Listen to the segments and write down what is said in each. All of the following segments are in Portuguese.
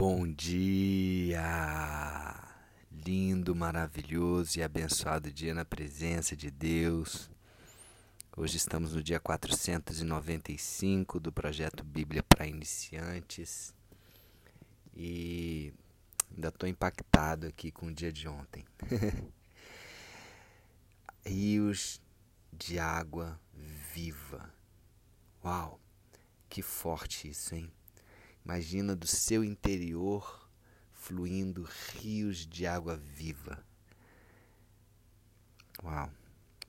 Bom dia! Lindo, maravilhoso e abençoado dia na presença de Deus. Hoje estamos no dia 495 do projeto Bíblia para Iniciantes e ainda estou impactado aqui com o dia de ontem. Rios de água viva. Uau, que forte isso, hein? Imagina do seu interior fluindo rios de água viva. Uau,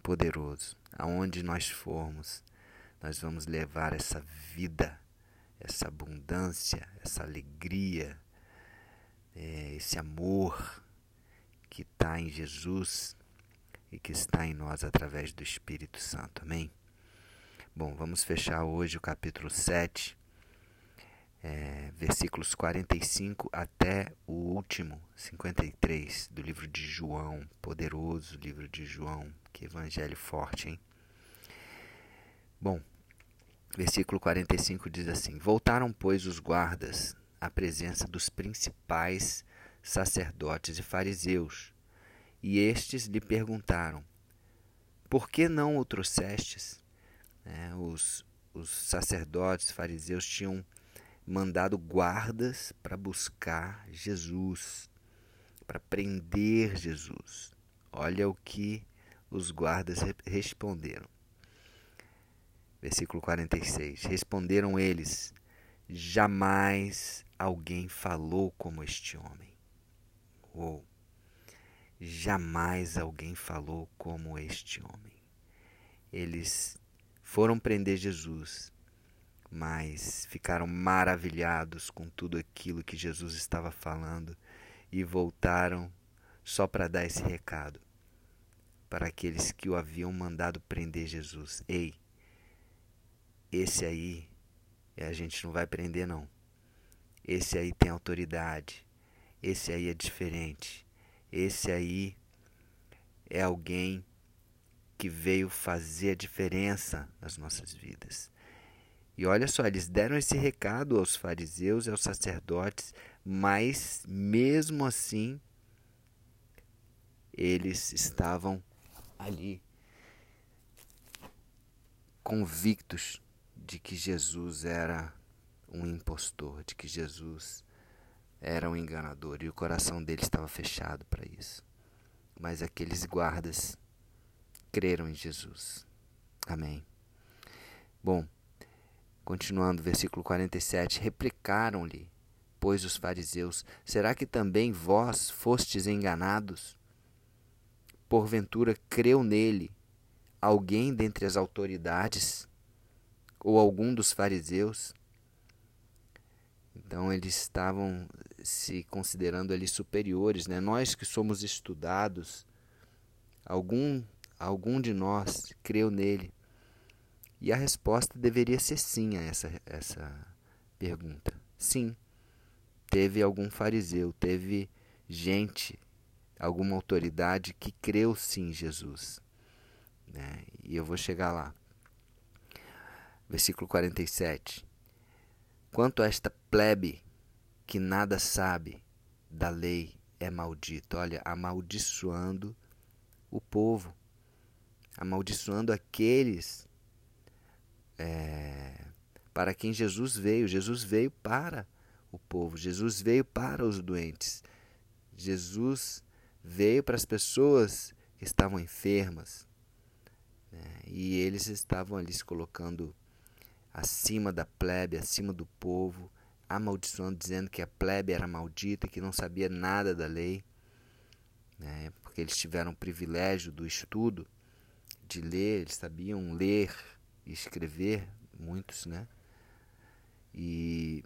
poderoso. Aonde nós formos, nós vamos levar essa vida, essa abundância, essa alegria, é, esse amor que está em Jesus e que está em nós através do Espírito Santo. Amém? Bom, vamos fechar hoje o capítulo 7 é, versículos 45 até o último, 53, do livro de João, poderoso livro de João, que evangelho forte, hein? Bom, versículo 45 diz assim: Voltaram, pois, os guardas à presença dos principais sacerdotes e fariseus, e estes lhe perguntaram: Por que não o trouxestes? É, os, os sacerdotes fariseus tinham mandado guardas para buscar Jesus, para prender Jesus. Olha o que os guardas responderam. Versículo 46. Responderam eles: Jamais alguém falou como este homem. Ou jamais alguém falou como este homem. Eles foram prender Jesus mas ficaram maravilhados com tudo aquilo que Jesus estava falando e voltaram só para dar esse recado para aqueles que o haviam mandado prender Jesus. Ei, esse aí a gente não vai prender não. Esse aí tem autoridade. Esse aí é diferente. Esse aí é alguém que veio fazer a diferença nas nossas vidas. E olha só, eles deram esse recado aos fariseus e aos sacerdotes, mas mesmo assim eles estavam ali convictos de que Jesus era um impostor, de que Jesus era um enganador e o coração deles estava fechado para isso. Mas aqueles guardas creram em Jesus. Amém. Bom, Continuando, versículo 47, replicaram-lhe, pois os fariseus: Será que também vós fostes enganados? Porventura creu nele alguém dentre as autoridades ou algum dos fariseus? Então eles estavam se considerando ali superiores, né? Nós que somos estudados, algum algum de nós creu nele. E a resposta deveria ser sim a essa, essa pergunta. Sim, teve algum fariseu, teve gente, alguma autoridade que creu sim em Jesus. Né? E eu vou chegar lá. Versículo 47. Quanto a esta plebe que nada sabe da lei é maldito. Olha, amaldiçoando o povo, amaldiçoando aqueles é, para quem Jesus veio. Jesus veio para o povo, Jesus veio para os doentes, Jesus veio para as pessoas que estavam enfermas. Né? E eles estavam ali se colocando acima da plebe, acima do povo, amaldiçoando, dizendo que a plebe era maldita, que não sabia nada da lei, né? porque eles tiveram o privilégio do estudo, de ler, eles sabiam ler escrever, muitos, né? E,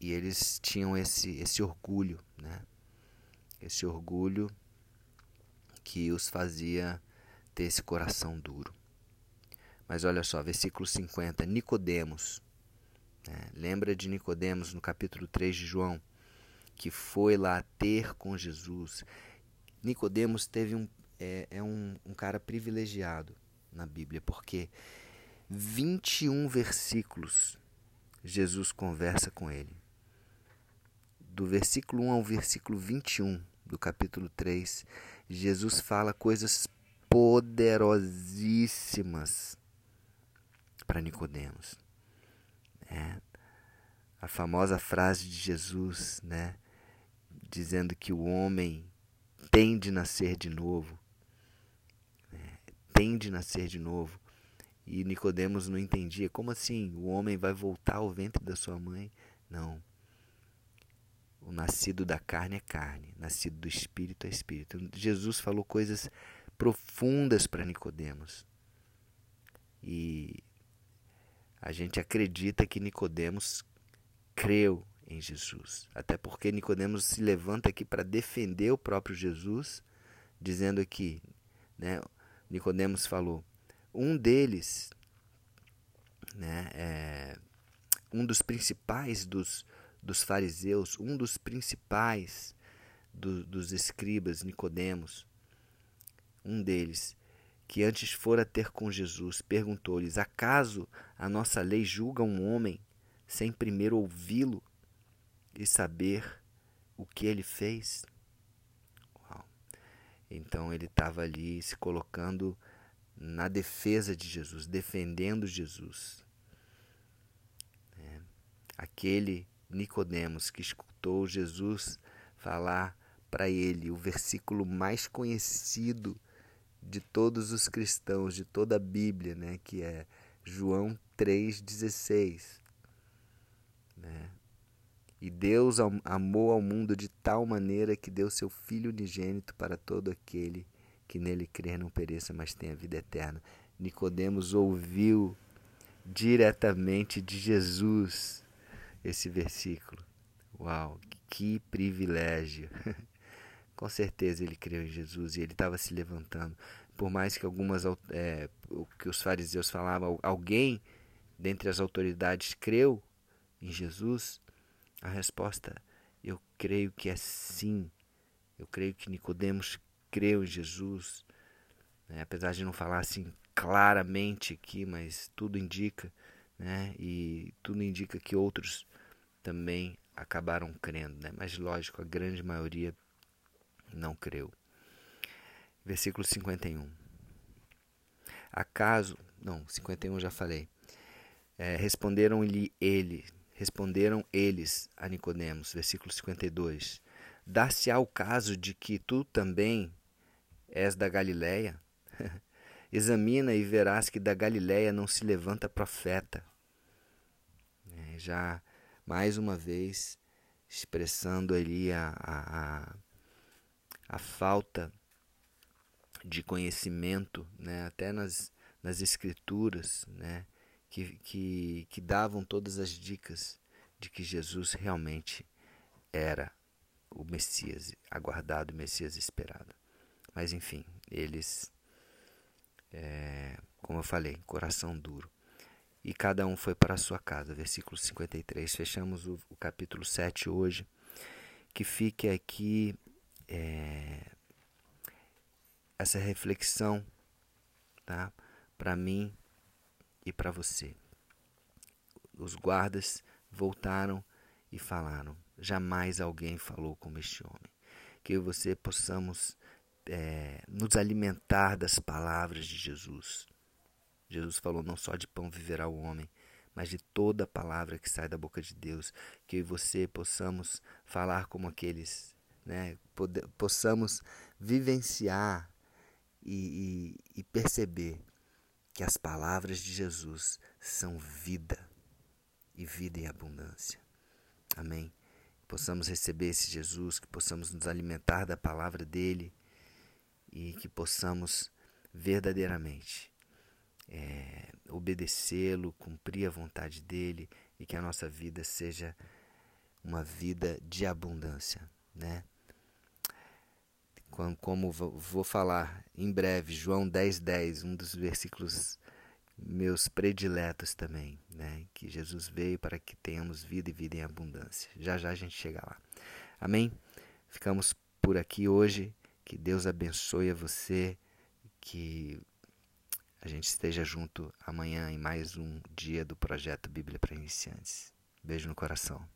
e eles tinham esse, esse orgulho, né? Esse orgulho que os fazia ter esse coração duro. Mas olha só, versículo 50, Nicodemos. Né? Lembra de Nicodemos no capítulo 3 de João, que foi lá ter com Jesus. Nicodemos teve um, é, é um, um cara privilegiado na Bíblia, porque 21 versículos Jesus conversa com ele. do versículo 1 ao versículo 21 do capítulo 3, Jesus fala coisas poderosíssimas para Nicodemos. É, a famosa frase de Jesus, né, dizendo que o homem tem de nascer de novo, né, tem de nascer de novo. E Nicodemos não entendia, como assim? O homem vai voltar ao ventre da sua mãe? Não. O nascido da carne é carne, nascido do espírito é espírito. Jesus falou coisas profundas para Nicodemos. E a gente acredita que Nicodemos creu em Jesus. Até porque Nicodemos se levanta aqui para defender o próprio Jesus, dizendo aqui, né, Nicodemos falou, um deles, né, é, um dos principais dos dos fariseus, um dos principais do, dos escribas, Nicodemos, um deles, que antes fora ter com Jesus, perguntou-lhes: Acaso a nossa lei julga um homem sem primeiro ouvi-lo e saber o que ele fez? Então ele estava ali se colocando na defesa de Jesus, defendendo Jesus. É. Aquele Nicodemos, que escutou Jesus falar para ele o versículo mais conhecido de todos os cristãos, de toda a Bíblia, né, que é João 3,16. Né? E Deus amou ao mundo de tal maneira que deu seu Filho unigênito para todo aquele que nele crer não pereça, mas tenha vida eterna. Nicodemos ouviu diretamente de Jesus esse versículo. Uau, que privilégio! Com certeza ele creu em Jesus e ele estava se levantando. Por mais que algumas é, o que os fariseus falavam, alguém dentre as autoridades creu em Jesus, a resposta eu creio que é sim. Eu creio que Nicodemos creu em Jesus. Né? Apesar de não falar assim claramente aqui, mas tudo indica, né? E tudo indica que outros também acabaram crendo, né? mas lógico, a grande maioria não creu. Versículo 51. Acaso, não, 51 já falei. É, responderam-lhe ele, responderam eles a Nicodemos, versículo 52. Dar-se-á o caso de que tu também és da Galileia? Examina e verás que da Galileia não se levanta profeta. É, já mais uma vez expressando ali a, a, a falta de conhecimento, né, até nas, nas escrituras, né, que, que, que davam todas as dicas de que Jesus realmente era o Messias, aguardado Messias esperado. Mas enfim, eles, é, como eu falei, coração duro e cada um foi para a sua casa. Versículo 53. Fechamos o, o capítulo 7 hoje. Que fique aqui é, essa reflexão tá? para mim e para você. Os guardas voltaram e falaram: Jamais alguém falou como este homem. Que você possamos é, nos alimentar das palavras de Jesus Jesus falou: não só de pão viverá o homem, mas de toda palavra que sai da boca de Deus. Que você possamos falar como aqueles, né? possamos vivenciar e, e, e perceber que as palavras de Jesus são vida e vida em abundância. Amém. Possamos receber esse Jesus, que possamos nos alimentar da palavra dele e que possamos verdadeiramente é, obedecê-lo, cumprir a vontade dele e que a nossa vida seja uma vida de abundância, né? Como vou falar em breve, João 10:10, 10, um dos versículos meus prediletos também, né? Que Jesus veio para que tenhamos vida e vida em abundância. Já já a gente chega lá. Amém? Ficamos por aqui hoje. Que Deus abençoe a você, que a gente esteja junto amanhã em mais um dia do projeto Bíblia para Iniciantes. Beijo no coração.